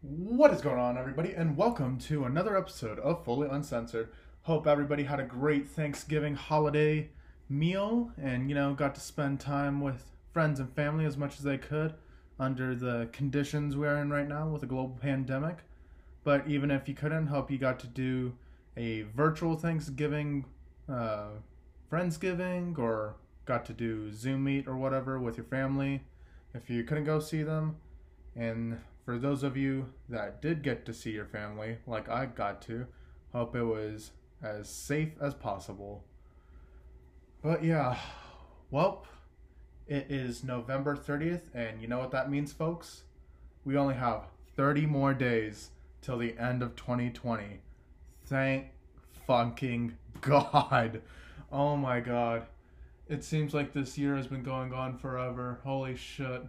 What is going on, everybody, and welcome to another episode of Fully Uncensored. Hope everybody had a great Thanksgiving holiday meal and, you know, got to spend time with friends and family as much as they could under the conditions we're in right now with a global pandemic. But even if you couldn't, hope you got to do a virtual Thanksgiving, uh, Friendsgiving, or got to do Zoom Meet or whatever with your family if you couldn't go see them. And for those of you that did get to see your family, like I got to, hope it was as safe as possible. But yeah, well, it is November 30th, and you know what that means, folks? We only have 30 more days till the end of 2020. Thank fucking God. Oh my God. It seems like this year has been going on forever. Holy shit.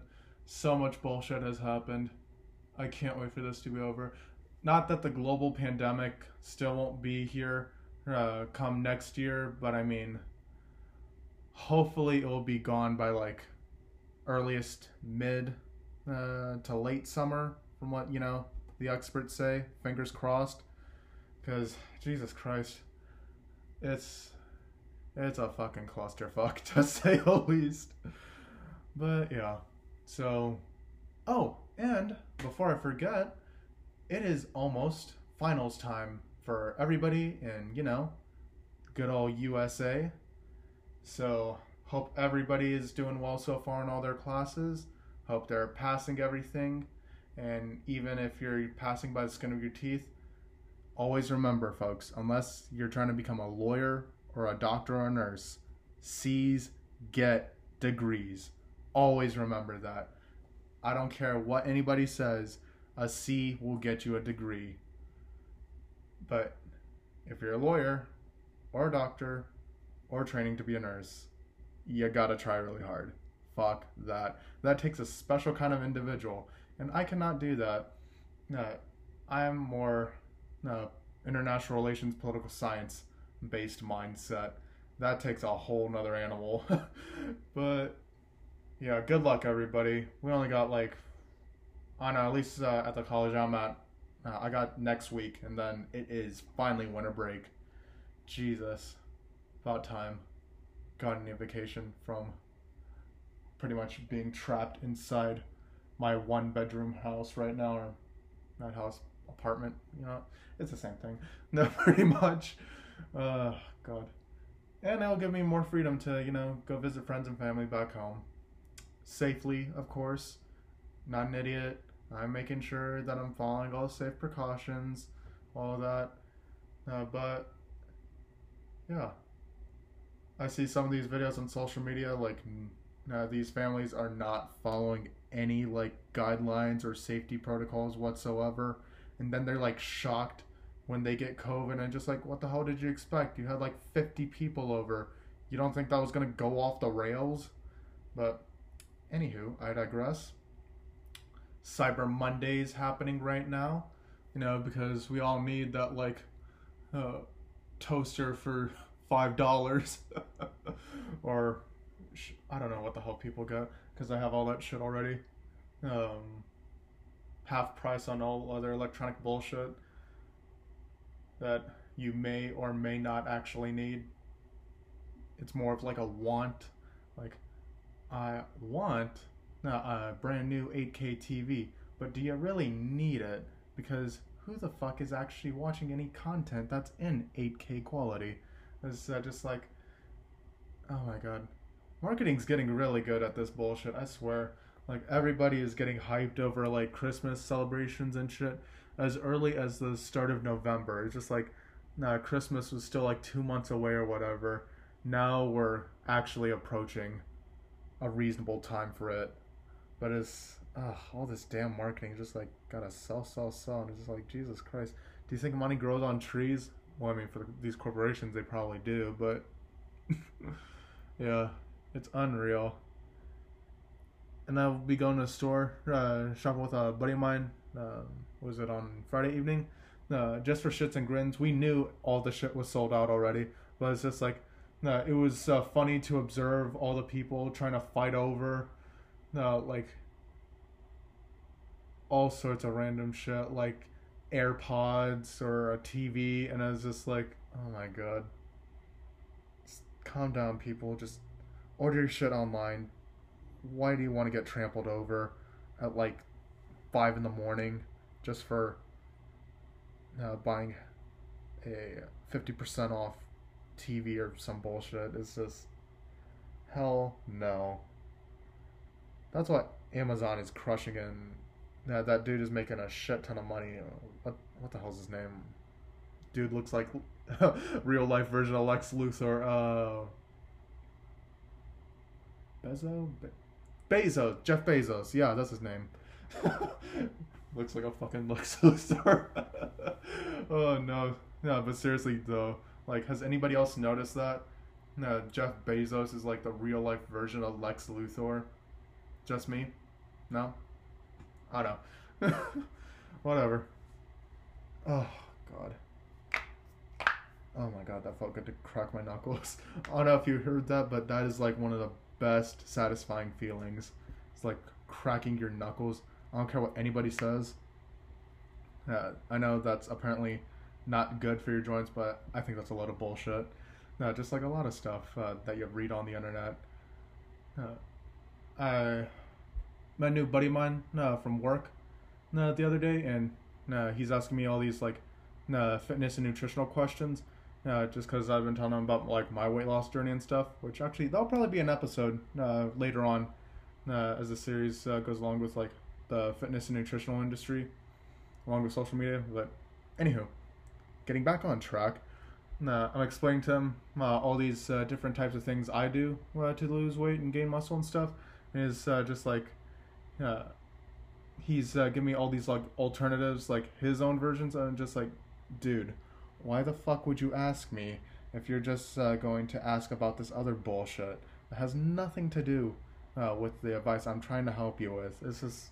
So much bullshit has happened. I can't wait for this to be over. Not that the global pandemic still won't be here uh, come next year, but I mean, hopefully it will be gone by like earliest mid uh, to late summer, from what you know the experts say. Fingers crossed, because Jesus Christ, it's it's a fucking clusterfuck to say the least. But yeah, so oh, and before I forget, it is almost finals time for everybody in you know good old USA. So hope everybody is doing well so far in all their classes. Hope they're passing everything. And even if you're passing by the skin of your teeth, always remember, folks, unless you're trying to become a lawyer or a doctor or a nurse, C's get degrees. Always remember that. I don't care what anybody says, a C will get you a degree. But if you're a lawyer or a doctor or training to be a nurse, you gotta try really hard. Fuck that. That takes a special kind of individual, and I cannot do that. Uh, I am more uh, international relations, political science based mindset. That takes a whole nother animal. but yeah, good luck, everybody. We only got like, I know, at least uh, at the college I'm at, uh, I got next week, and then it is finally winter break. Jesus. About time. Got any vacation from pretty much being trapped inside my one bedroom house right now, or not house, apartment, you know, it's the same thing. No, pretty much. Uh, God. And it'll give me more freedom to, you know, go visit friends and family back home. Safely, of course. Not an idiot. I'm making sure that I'm following all the safe precautions, all that. Uh, but, yeah. I see some of these videos on social media, like, uh, these families are not following any, like, guidelines or safety protocols whatsoever. And then they're, like, shocked when they get COVID and just like, what the hell did you expect? You had like 50 people over. You don't think that was to go off the rails? But, anywho, I digress. Cyber Mondays happening right now, you know, because we all need that like uh, toaster for five dollars, or I don't know what the hell people get because I have all that shit already. Um, half price on all other electronic bullshit that you may or may not actually need. It's more of like a want, like I want a brand new 8K TV, but do you really need it? Because who the fuck is actually watching any content that's in 8K quality? It's uh, just like, oh my god, marketing's getting really good at this bullshit. I swear. Like everybody is getting hyped over like Christmas celebrations and shit as early as the start of November. It's just like, nah, Christmas was still like two months away or whatever. Now we're actually approaching a reasonable time for it. But it's all this damn marketing just like gotta sell, sell, sell, and it's just like Jesus Christ. Do you think money grows on trees? Well, I mean, for these corporations, they probably do, but yeah, it's unreal. And I'll be going to a store, uh, shopping with a buddy of mine. Uh, was it on Friday evening? Uh, just for shits and grins. We knew all the shit was sold out already, but it's just like, uh, it was uh, funny to observe all the people trying to fight over, uh, like, all sorts of random shit like AirPods or a TV, and I was just like, oh my god. Just calm down, people. Just order your shit online. Why do you want to get trampled over at like five in the morning just for uh, buying a fifty percent off TV or some bullshit? It's just hell no. That's what Amazon is crushing in. Yeah, that dude is making a shit ton of money. What what the hell's his name? Dude looks like real life version of Lex Luthor. Uh, Bezo, Be- Bezos, Jeff Bezos. Yeah, that's his name. looks like a fucking Lex Luthor. oh no, no, but seriously though, like, has anybody else noticed that? No, Jeff Bezos is like the real life version of Lex Luthor. Just me? No? I don't know. Whatever. Oh, God. Oh my god, that felt good to crack my knuckles. I don't know if you heard that, but that is like one of the best satisfying feelings. It's like cracking your knuckles. I don't care what anybody says. Uh, I know that's apparently not good for your joints, but I think that's a lot of bullshit. No, just like a lot of stuff uh, that you read on the internet. Uh, I my new buddy of mine uh, from work uh, the other day, and uh, he's asking me all these like uh, fitness and nutritional questions. Uh, just because I've been telling him about like my weight loss journey and stuff, which actually that'll probably be an episode uh, later on uh, as the series uh, goes along with like the fitness and nutritional industry, along with social media. But anywho, getting back on track, uh, I'm explaining to him uh, all these uh, different types of things I do uh, to lose weight and gain muscle and stuff. And uh, just like uh, he's giving me all these like alternatives, like his own versions. And I'm just like, dude, why the fuck would you ask me if you're just going to ask about this other bullshit that has nothing to do with the advice I'm trying to help you with? This is.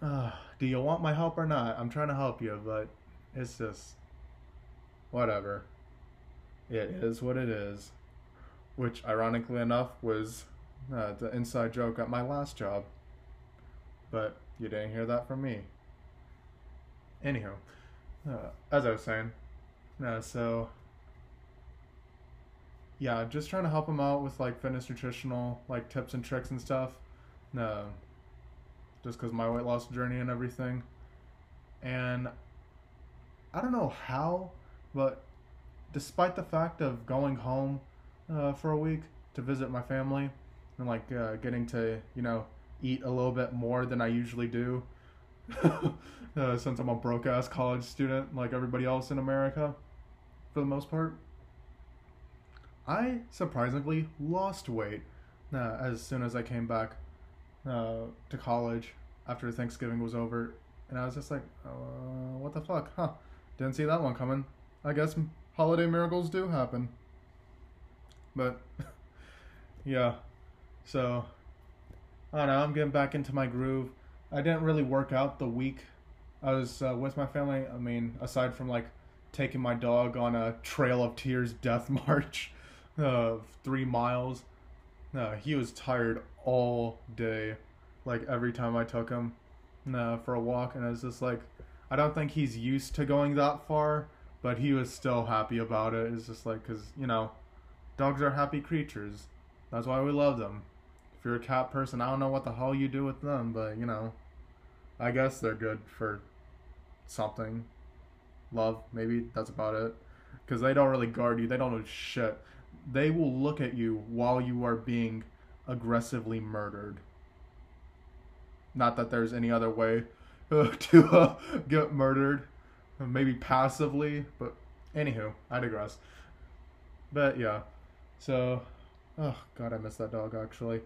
Do you want my help or not? I'm trying to help you, but it's just. Whatever. It is what it is. Which, ironically enough, was uh, the inside joke at my last job. But you didn't hear that from me. Anyhow, uh, as I was saying, uh, so yeah, just trying to help him out with like fitness, nutritional like tips and tricks and stuff. No, just because my weight loss journey and everything, and I don't know how, but despite the fact of going home uh, for a week to visit my family and like uh, getting to you know eat a little bit more than I usually do. uh, since I'm a broke ass college student like everybody else in America, for the most part. I surprisingly lost weight uh, as soon as I came back uh, to college after Thanksgiving was over, and I was just like, uh, "What the fuck? Huh? Didn't see that one coming. I guess holiday miracles do happen." But yeah, so I don't know. I'm getting back into my groove. I didn't really work out the week I was uh, with my family. I mean, aside from like taking my dog on a Trail of Tears death march of three miles, no, he was tired all day. Like every time I took him no, for a walk, and I was just like, I don't think he's used to going that far, but he was still happy about it. It's just like, cause you know, dogs are happy creatures. That's why we love them if you're a cat person, I don't know what the hell you do with them, but you know, I guess they're good for something. Love, maybe that's about it. Because they don't really guard you, they don't know shit. They will look at you while you are being aggressively murdered. Not that there's any other way uh, to uh, get murdered. Maybe passively, but anywho, I digress. But yeah, so, oh god, I miss that dog actually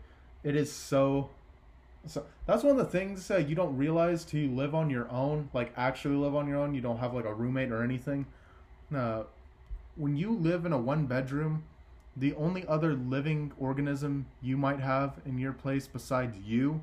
it is so so that's one of the things uh, you don't realize till you live on your own like actually live on your own you don't have like a roommate or anything uh, when you live in a one bedroom the only other living organism you might have in your place besides you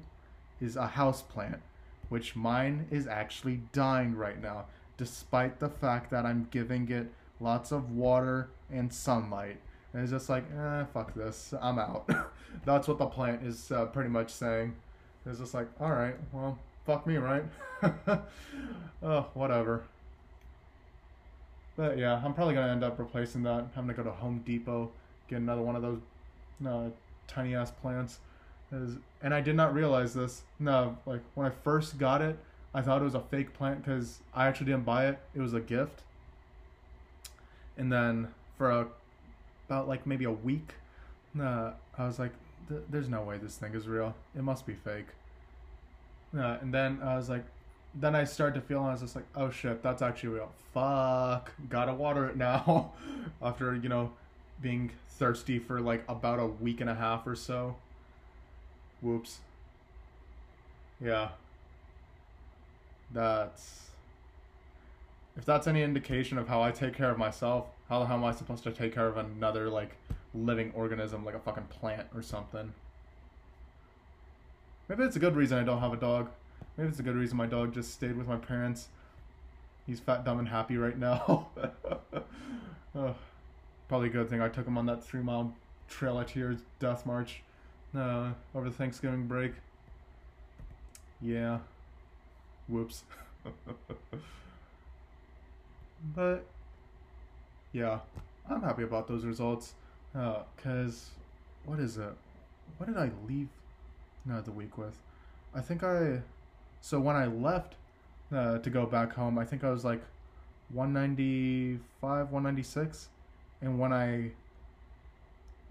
is a house plant which mine is actually dying right now despite the fact that i'm giving it lots of water and sunlight and it's just like, eh, fuck this, I'm out. That's what the plant is uh, pretty much saying. It's just like, all right, well, fuck me, right? oh, whatever. But yeah, I'm probably gonna end up replacing that. I'm gonna go to Home Depot, get another one of those uh, tiny ass plants. Is and I did not realize this. No, like when I first got it, I thought it was a fake plant because I actually didn't buy it. It was a gift. And then for a, about like maybe a week, uh, I was like, "There's no way this thing is real. It must be fake." Uh, and then I was like, then I started to feel, and I was just like, "Oh shit, that's actually real. Fuck, gotta water it now." After you know, being thirsty for like about a week and a half or so. Whoops. Yeah. That's. If that's any indication of how I take care of myself, how the hell am I supposed to take care of another, like, living organism, like a fucking plant or something? Maybe it's a good reason I don't have a dog. Maybe it's a good reason my dog just stayed with my parents. He's fat, dumb, and happy right now. oh, probably a good thing I took him on that three mile Trail of Tears death march uh, over the Thanksgiving break. Yeah. Whoops. but yeah, I'm happy about those results. Uh, cause what is it? What did I leave uh, the week with? I think I. So when I left uh, to go back home, I think I was like 195, 196, and when I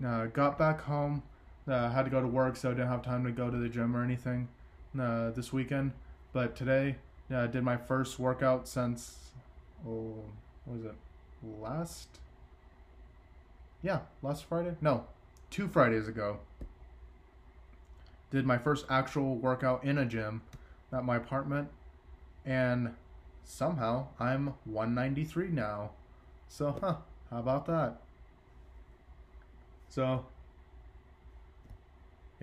uh, got back home, uh, had to go to work, so I didn't have time to go to the gym or anything uh, this weekend. But today, I did my first workout since, oh, what was it? Last? Yeah, last Friday? No, two Fridays ago. Did my first actual workout in a gym at my apartment, and somehow I'm 193 now. So, huh, how about that? So,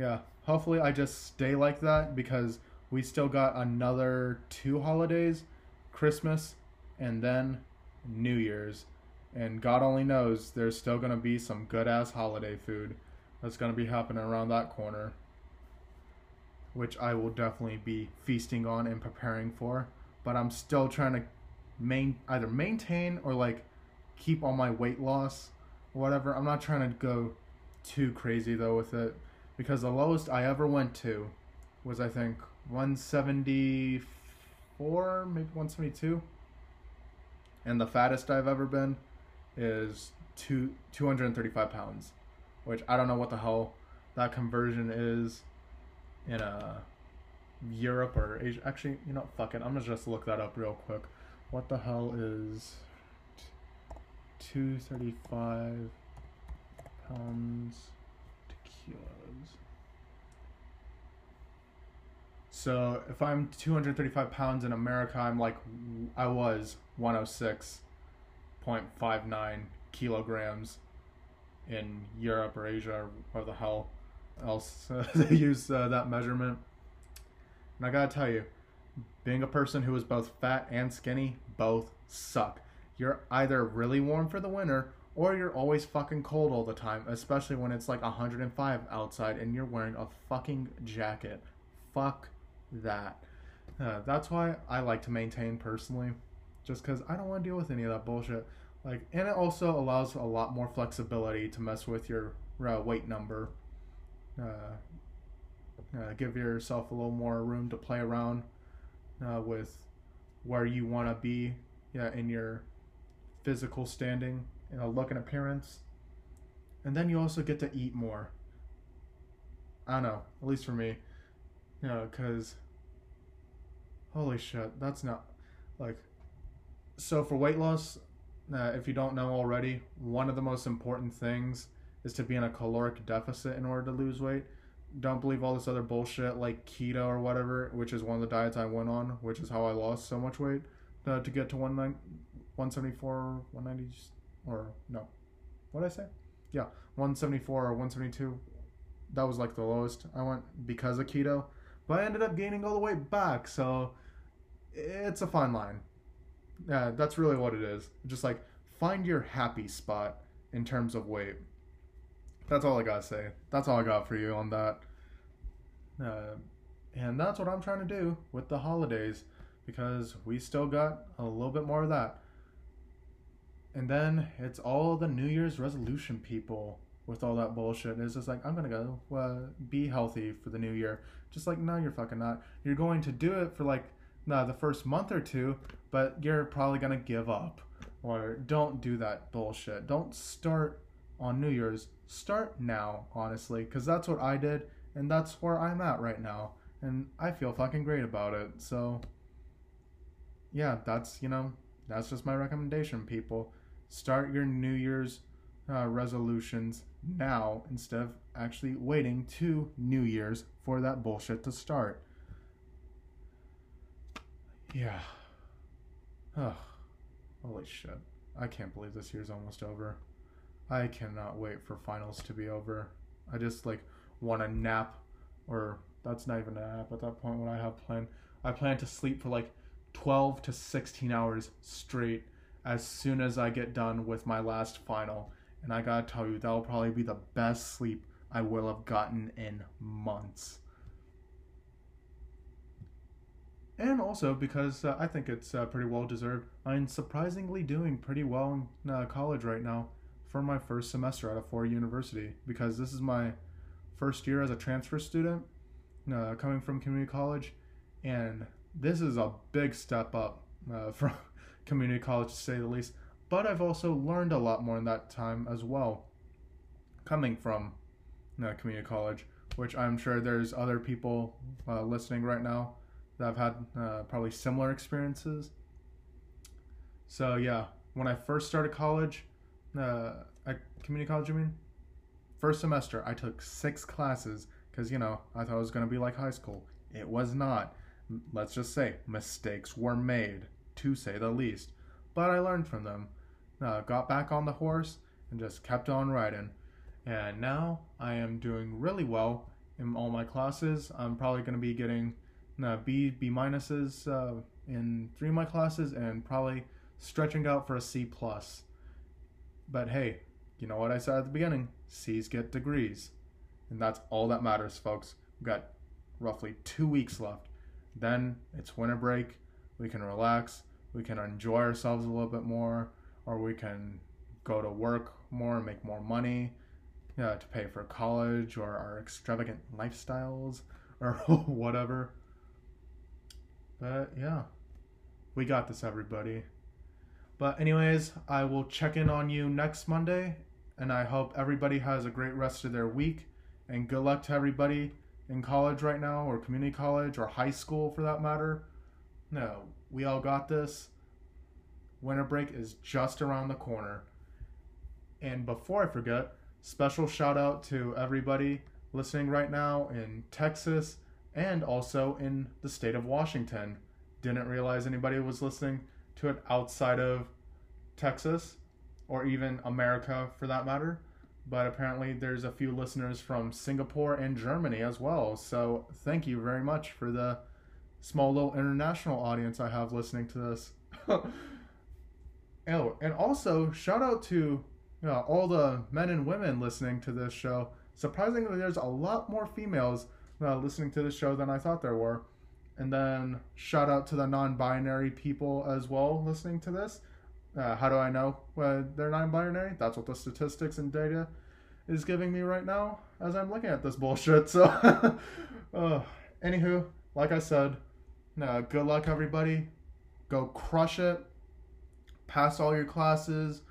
yeah, hopefully I just stay like that because we still got another two holidays Christmas and then New Year's. And God only knows there's still going to be some good ass holiday food that's going to be happening around that corner. Which I will definitely be feasting on and preparing for. But I'm still trying to main either maintain or like keep all my weight loss whatever. I'm not trying to go too crazy though with it because the lowest I ever went to was I think 174, maybe 172. And the fattest I've ever been is two 235 pounds, which I don't know what the hell that conversion is in a uh, Europe or Asia. Actually, you know, fuck it. I'm gonna just look that up real quick. What the hell is 235 pounds kilos? So if I'm 235 pounds in America, I'm like I was 106.59 kilograms in Europe or Asia or the hell else they use uh, that measurement. And I gotta tell you, being a person who is both fat and skinny, both suck. You're either really warm for the winter or you're always fucking cold all the time, especially when it's like 105 outside and you're wearing a fucking jacket. Fuck that. Uh, that's why I like to maintain personally, just because I don't want to deal with any of that bullshit. Like, and it also allows a lot more flexibility to mess with your uh, weight number. Uh, uh give yourself a little more room to play around uh, with where you want to be, yeah, in your physical standing, you know, look and appearance, and then you also get to eat more. I don't know, at least for me, you know, because Holy shit, that's not like. So for weight loss, uh, if you don't know already, one of the most important things is to be in a caloric deficit in order to lose weight. Don't believe all this other bullshit like keto or whatever, which is one of the diets I went on, which is how I lost so much weight uh, to get to 174, 190, or no, what did I say? Yeah, 174 or 172. That was like the lowest I went because of keto, but I ended up gaining all the way back. So it's a fine line. Yeah, that's really what it is. Just like find your happy spot in terms of weight. That's all I gotta say. That's all I got for you on that. Uh, And that's what I'm trying to do with the holidays because we still got a little bit more of that. And then it's all the New Year's resolution people with all that bullshit. It's just like, I'm gonna go uh, be healthy for the new year. Just like, no, you're fucking not. You're going to do it for like nah, the first month or two, but you're probably gonna give up. Or don't do that bullshit. Don't start on New Year's. Start now, honestly, because that's what I did, and that's where I'm at right now. And I feel fucking great about it. So, yeah, that's, you know, that's just my recommendation, people. Start your New Year's uh, resolutions now instead of actually waiting to New Year's for that bullshit to start. Yeah. Holy shit. I can't believe this year's almost over. I cannot wait for finals to be over. I just like want a nap or that's not even a nap at that point when I have planned. I plan to sleep for like 12 to 16 hours straight as soon as I get done with my last final. And I gotta tell you, that'll probably be the best sleep I will have gotten in months. and also because uh, I think it's uh, pretty well deserved. I'm surprisingly doing pretty well in uh, college right now for my first semester at a four university because this is my first year as a transfer student uh, coming from community college, and this is a big step up uh, from community college to say the least. But I've also learned a lot more in that time as well, coming from uh, community college, which I'm sure there's other people listening right now that I've had uh, probably similar experiences. So yeah, when I first started college, uh, at community college, I mean, first semester I took six classes because you know I thought it was gonna be like high school. It was not. Let's just say mistakes were made, to say the least. But I learned from them. Uh, got back on the horse and just kept on riding. And now I am doing really well in all my classes. I'm probably going to be getting uh, B B minuses uh, in three of my classes, and probably stretching out for a C plus. But hey, you know what I said at the beginning? C's get degrees, and that's all that matters, folks. We've got roughly two weeks left. Then it's winter break. We can relax. We can enjoy ourselves a little bit more, or we can go to work more and make more money yeah, to pay for college or our extravagant lifestyles or whatever. But yeah, we got this, everybody. But, anyways, I will check in on you next Monday, and I hope everybody has a great rest of their week. And good luck to everybody in college right now, or community college, or high school for that matter. No, we all got this. Winter break is just around the corner. And before I forget, special shout out to everybody listening right now in Texas, and also in the state of Washington. Didn't realize anybody was listening to it outside of Texas or even America for that matter. But apparently, there's a few listeners from Singapore and Germany as well. So, thank you very much for the small little international audience I have listening to this. oh, and also, shout out to you know, all the men and women listening to this show. Surprisingly, there's a lot more females uh, listening to the show than I thought there were. And then shout out to the non-binary people as well listening to this. Uh, how do I know they're non-binary? That's what the statistics and data is giving me right now as I'm looking at this bullshit. So, uh, anywho, like I said, uh, good luck everybody. Go crush it. Pass all your classes,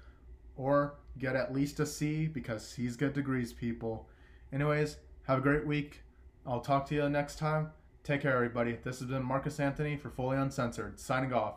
or get at least a C because C's get degrees, people. Anyways, have a great week. I'll talk to you next time. Take care, everybody. This has been Marcus Anthony for Fully Uncensored, signing off.